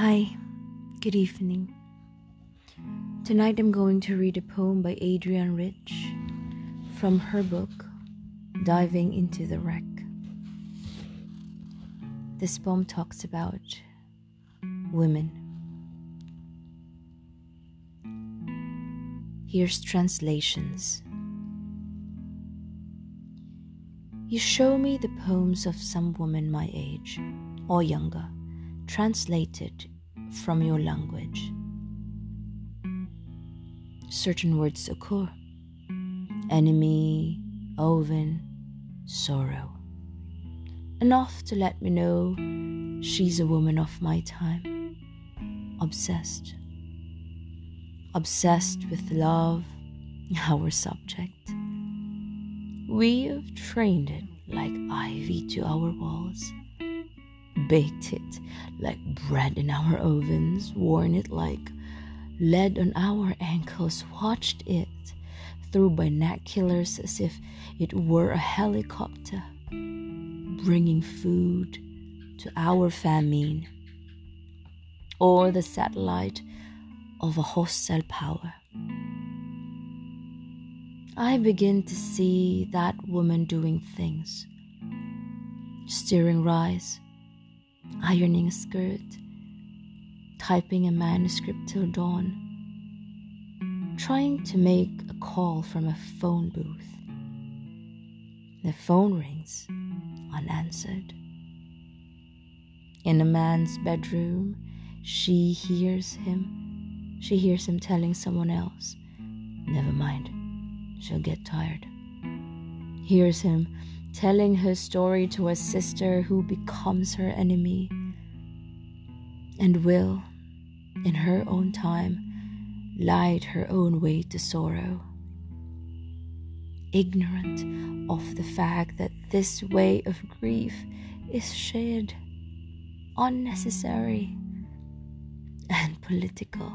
Hi, good evening. Tonight I'm going to read a poem by Adrienne Rich from her book Diving into the Wreck. This poem talks about women. Here's translations. You show me the poems of some woman my age or younger, translated from your language. Certain words occur enemy, oven, sorrow. Enough to let me know she's a woman of my time. Obsessed. Obsessed with love, our subject. We have trained it like ivy to our walls baked it like bread in our ovens, worn it like lead on our ankles, watched it through binoculars as if it were a helicopter, bringing food to our famine, or the satellite of a hostile power. I begin to see that woman doing things, stirring rice ironing a skirt, typing a manuscript till dawn, trying to make a call from a phone booth. The phone rings unanswered. In a man's bedroom, she hears him. She hears him telling someone else, Never mind, she'll get tired. Hears him telling her story to a sister who becomes her enemy and will, in her own time, light her own way to sorrow. Ignorant of the fact that this way of grief is shared, unnecessary, and political.